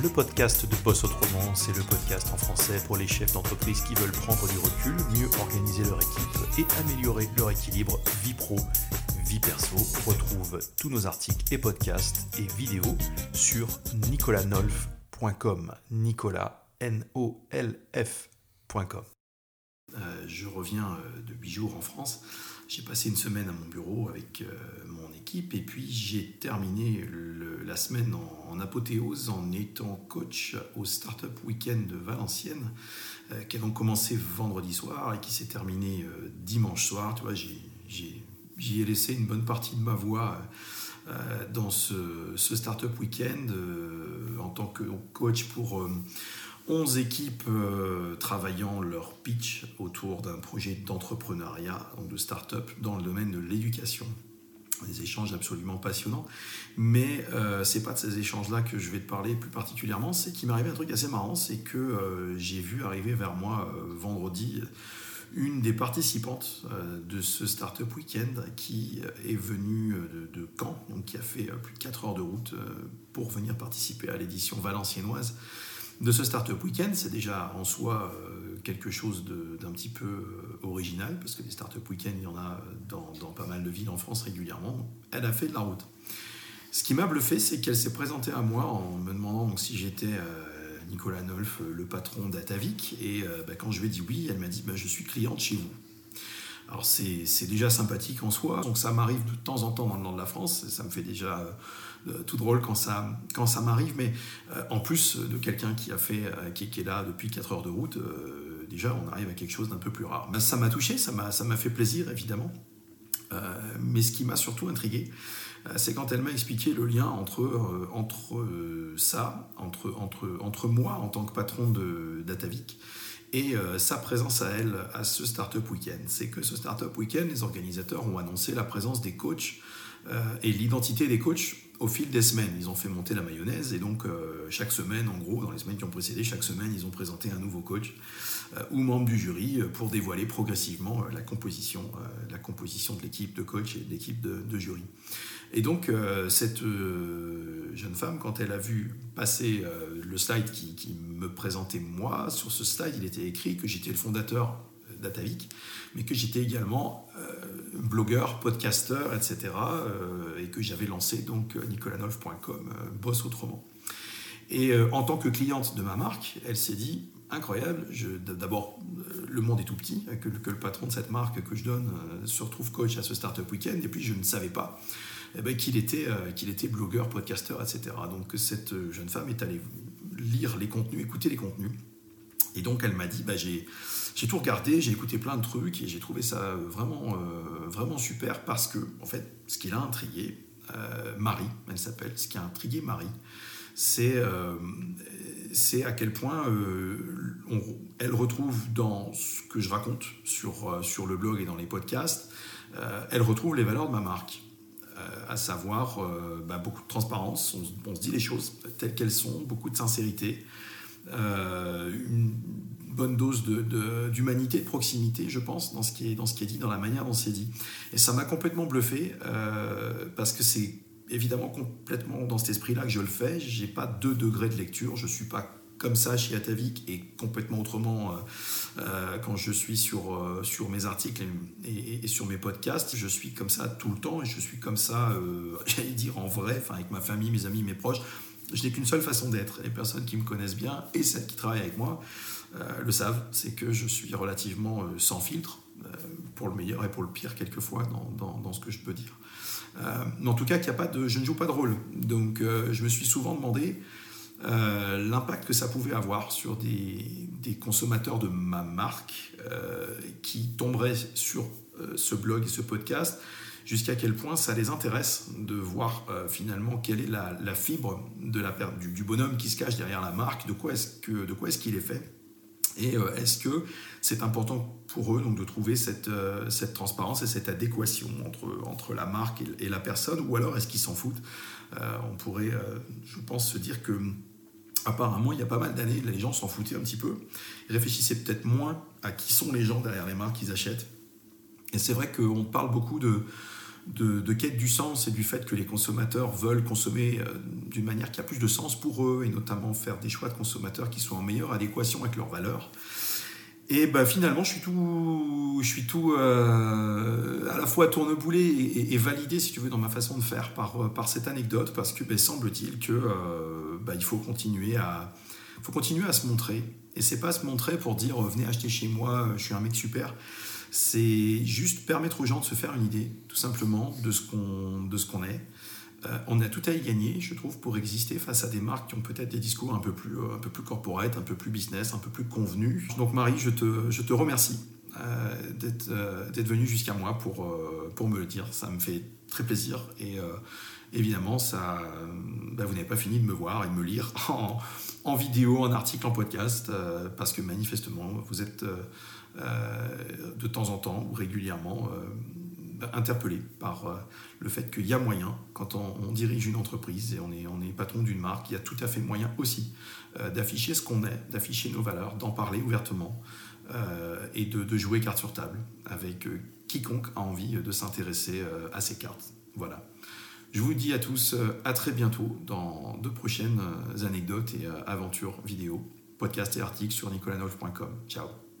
le podcast de Boss Autrement. C'est le podcast en français pour les chefs d'entreprise qui veulent prendre du recul, mieux organiser leur équipe et améliorer leur équilibre vie pro, vie perso. Retrouve tous nos articles et podcasts et vidéos sur nicolanolf.com. Nicolas, N-O-L-F.com. Euh, je reviens euh, de 8 jours en France. J'ai passé une semaine à mon bureau avec euh, mon équipe et puis j'ai terminé la semaine en, apothéose en étant coach au Startup Weekend de Valenciennes qui a donc commencé vendredi soir et qui s'est terminé dimanche soir. Tu vois, j'y ai, laissé une bonne partie de ma voix dans ce, ce Startup Weekend en tant que coach pour 11 équipes euh, travaillant leur pitch autour d'un projet d'entrepreneuriat, donc de start-up, dans le domaine de l'éducation. Des échanges absolument passionnants. Mais euh, c'est pas de ces échanges-là que je vais te parler plus particulièrement. C'est qu'il m'est arrivé un truc assez marrant c'est que euh, j'ai vu arriver vers moi vendredi une des participantes de ce Startup Weekend qui est venue de, de, Caen, donc qui a fait plus de 4 heures de route pour venir participer à l'édition valenciennoise de ce Startup Weekend. C'est déjà en soi euh, quelque chose d'un petit peu euh, original, parce que des Startup Weekend, il y en a dans, pas mal de villes en France régulièrement. Elle a fait de la route. Ce qui m'a bluffé, c'est qu'elle s'est présentée à moi en me demandant si j'étais euh, Nicolas Nolf, le patron d'Atavik. Et bah, quand je lui ai dit oui, elle m'a dit bah, Je suis cliente chez vous. Alors c'est déjà sympathique en soi. Donc ça m'arrive de temps en temps dans le nord de la France. Ça me fait déjà euh, tout drôle quand ça, quand ça m'arrive. Mais euh, en plus de quelqu'un qui, a fait, euh, qui, est là depuis 4 heures de route, déjà on arrive à quelque chose d'un peu plus rare. ça m'a touché, ça m'a fait plaisir évidemment. mais ce qui m'a surtout intrigué, c'est quand elle m'a expliqué le lien entre, entre ça, entre, entre, entre moi en tant que patron d'Atavik et sa présence à elle à ce Startup Weekend. C'est que ce Startup Weekend, les organisateurs ont annoncé la présence des coachs et l'identité des coachs au fil des semaines. Ils ont fait monter la mayonnaise et donc euh, chaque semaine, en gros, dans les semaines qui ont précédé, chaque semaine, ils ont présenté un nouveau coach euh, ou membre du jury euh, pour dévoiler progressivement la composition, la composition de l'équipe de coach et de l'équipe de, jury. Et donc cette jeune femme, quand elle a vu passer le slide qui, qui, me présentait moi, sur ce slide, il était écrit que j'étais le fondateur d'Atavik, mais que j'étais également blogueur, podcasteur, etc. Euh, et que j'avais lancé donc nicolanolf.com, euh, bosse autrement. Et euh, en tant que cliente de ma marque, elle s'est dit incroyable. D'abord, le monde est tout petit, que, le patron de cette marque que je donne se retrouve coach à ce Startup Weekend. Et puis, je ne savais pas eh ben, qu'il était, qu'il était blogueur, podcasteur, etc. Donc, cette jeune femme est allée lire les contenus, écouter les contenus. Et donc, elle m'a dit bah, j'ai tout regardé, j'ai écouté plein de trucs et j'ai trouvé ça vraiment, euh, vraiment super parce que, en fait, ce qui l'a intrigué, euh, Marie, elle s'appelle, ce qui a intrigué Marie, c'est euh, à quel point elle retrouve dans ce que je raconte sur, sur le blog et dans les podcasts, elle retrouve les valeurs de ma marque à savoir bah, beaucoup de transparence, on, se dit les choses telles qu'elles sont, beaucoup de sincérité, une bonne dose d'humanité, de, de, proximité, je pense, dans ce, qui est, dans ce qui est dit, dans la manière dont c'est dit. Et ça m'a complètement bluffé, euh, parce que c'est évidemment complètement dans cet esprit-là que je le fais. J'ai pas deux degrés de lecture, je suis pas comme ça chez Atavik et complètement autrement euh, euh, quand je suis sur, sur mes articles et, sur mes podcasts. Je suis comme ça tout le temps et je suis comme ça, j'allais dire en vrai, avec ma famille, mes amis, mes proches. Je n'ai qu'une seule façon d'être. Les personnes qui me connaissent bien et celles qui travaillent avec moi, euh, le savent, c'est que je suis relativement euh, sans filtre, euh, pour le meilleur et pour le pire quelquefois dans, ce que je peux dire. mais en tout cas, je ne joue pas de rôle. Donc je me suis souvent demandé l'impact que ça pouvait avoir sur des consommateurs de ma marque qui tomberaient sur ce blog et ce podcast, jusqu'à quel point ça les intéresse de voir finalement quelle est la, fibre de du, bonhomme qui se cache derrière la marque, de quoi est-ce qu'il est, fait et euh, est-ce que c'est important pour eux donc, de trouver cette, euh, transparence et cette adéquation entre, entre la marque et, la personne Ou alors est-ce qu'ils s'en foutent? Euh, On pourrait, je pense, se dire que apparemment, il y a pas mal d'années, les gens s'en foutaient un petit peu. Ils réfléchissaient peut-être moins à qui sont les gens derrière les marques qu'ils achètent. Et c'est vrai qu'on parle beaucoup de, quête du sens et du fait que les consommateurs veulent consommer euh, d'une manière qui a plus de sens pour eux et notamment faire des choix de consommateurs qui sont en meilleure adéquation avec leurs valeurs. Et ben, finalement, je suis tout, je suis tout euh, à la fois tourneboulé et, validé, si tu veux, dans ma façon de faire par, par cette anecdote, parce que ben, semble-t-il euh, ben, faut continuer à, faut continuer à se montrer. Et c'est pas se montrer pour dire venez acheter chez moi, je suis un mec super c'est juste permettre aux gens de se faire une idée, tout simplement, de ce qu'on est. Euh, on a tout à y gagner, je trouve, pour exister face à des marques qui ont peut-être des discours un peu plus, euh, un peu plus corporate, un peu plus business, un peu plus convenus. Donc Marie, je te, je te remercie d'être venu jusqu'à moi pour, pour me le dire. Ça me fait très plaisir et évidemment, ça, bah, vous n'avez pas fini de me voir et de me lire en, vidéo, en article, en podcast, parce que manifestement, vous êtes euh, de temps en temps ou régulièrement euh, interpellé par euh, le fait qu'il y a moyen, quand on, dirige une entreprise et on est, on est patron d'une marque, il y a tout à fait moyen aussi d'afficher ce qu'on est, d'afficher nos valeurs, d'en parler ouvertement et de, jouer carte sur table avec quiconque a envie de s'intéresser à ces cartes. Voilà. Je vous dis à tous à très bientôt dans de prochaines anecdotes et aventures vidéo, podcasts et articles sur nicolanolf.com. Ciao